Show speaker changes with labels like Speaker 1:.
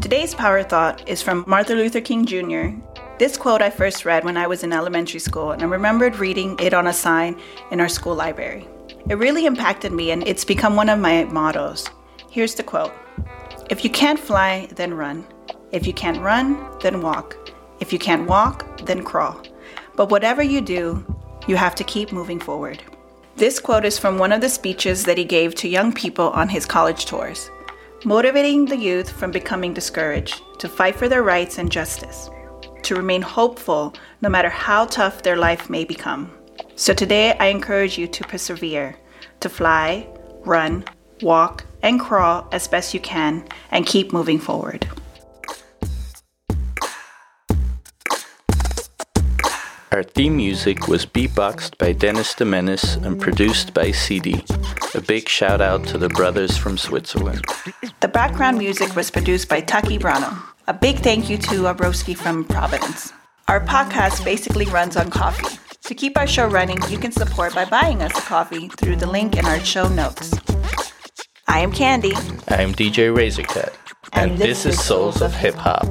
Speaker 1: Today's power thought is from Martin Luther King Jr. This quote I first read when I was in elementary school, and I remembered reading it on a sign in our school library. It really impacted me, and it's become one of my mottos. Here's the quote If you can't fly, then run. If you can't run, then walk. If you can't walk, then crawl. But whatever you do, you have to keep moving forward. This quote is from one of the speeches that he gave to young people on his college tours motivating the youth from becoming discouraged, to fight for their rights and justice, to remain hopeful no matter how tough their life may become. So today I encourage you to persevere, to fly, run, walk, and crawl as best you can, and keep moving forward.
Speaker 2: Our theme music was beatboxed by Dennis de Menace and produced by CD. A big shout out to the brothers from Switzerland.
Speaker 1: The background music was produced by Taki Brano. A big thank you to Abroski from Providence. Our podcast basically runs on coffee. To keep our show running, you can support by buying us a coffee through the link in our show notes. I am Candy.
Speaker 2: I am DJ Razorcut. And, and this, this, is Souls of Hip Hop.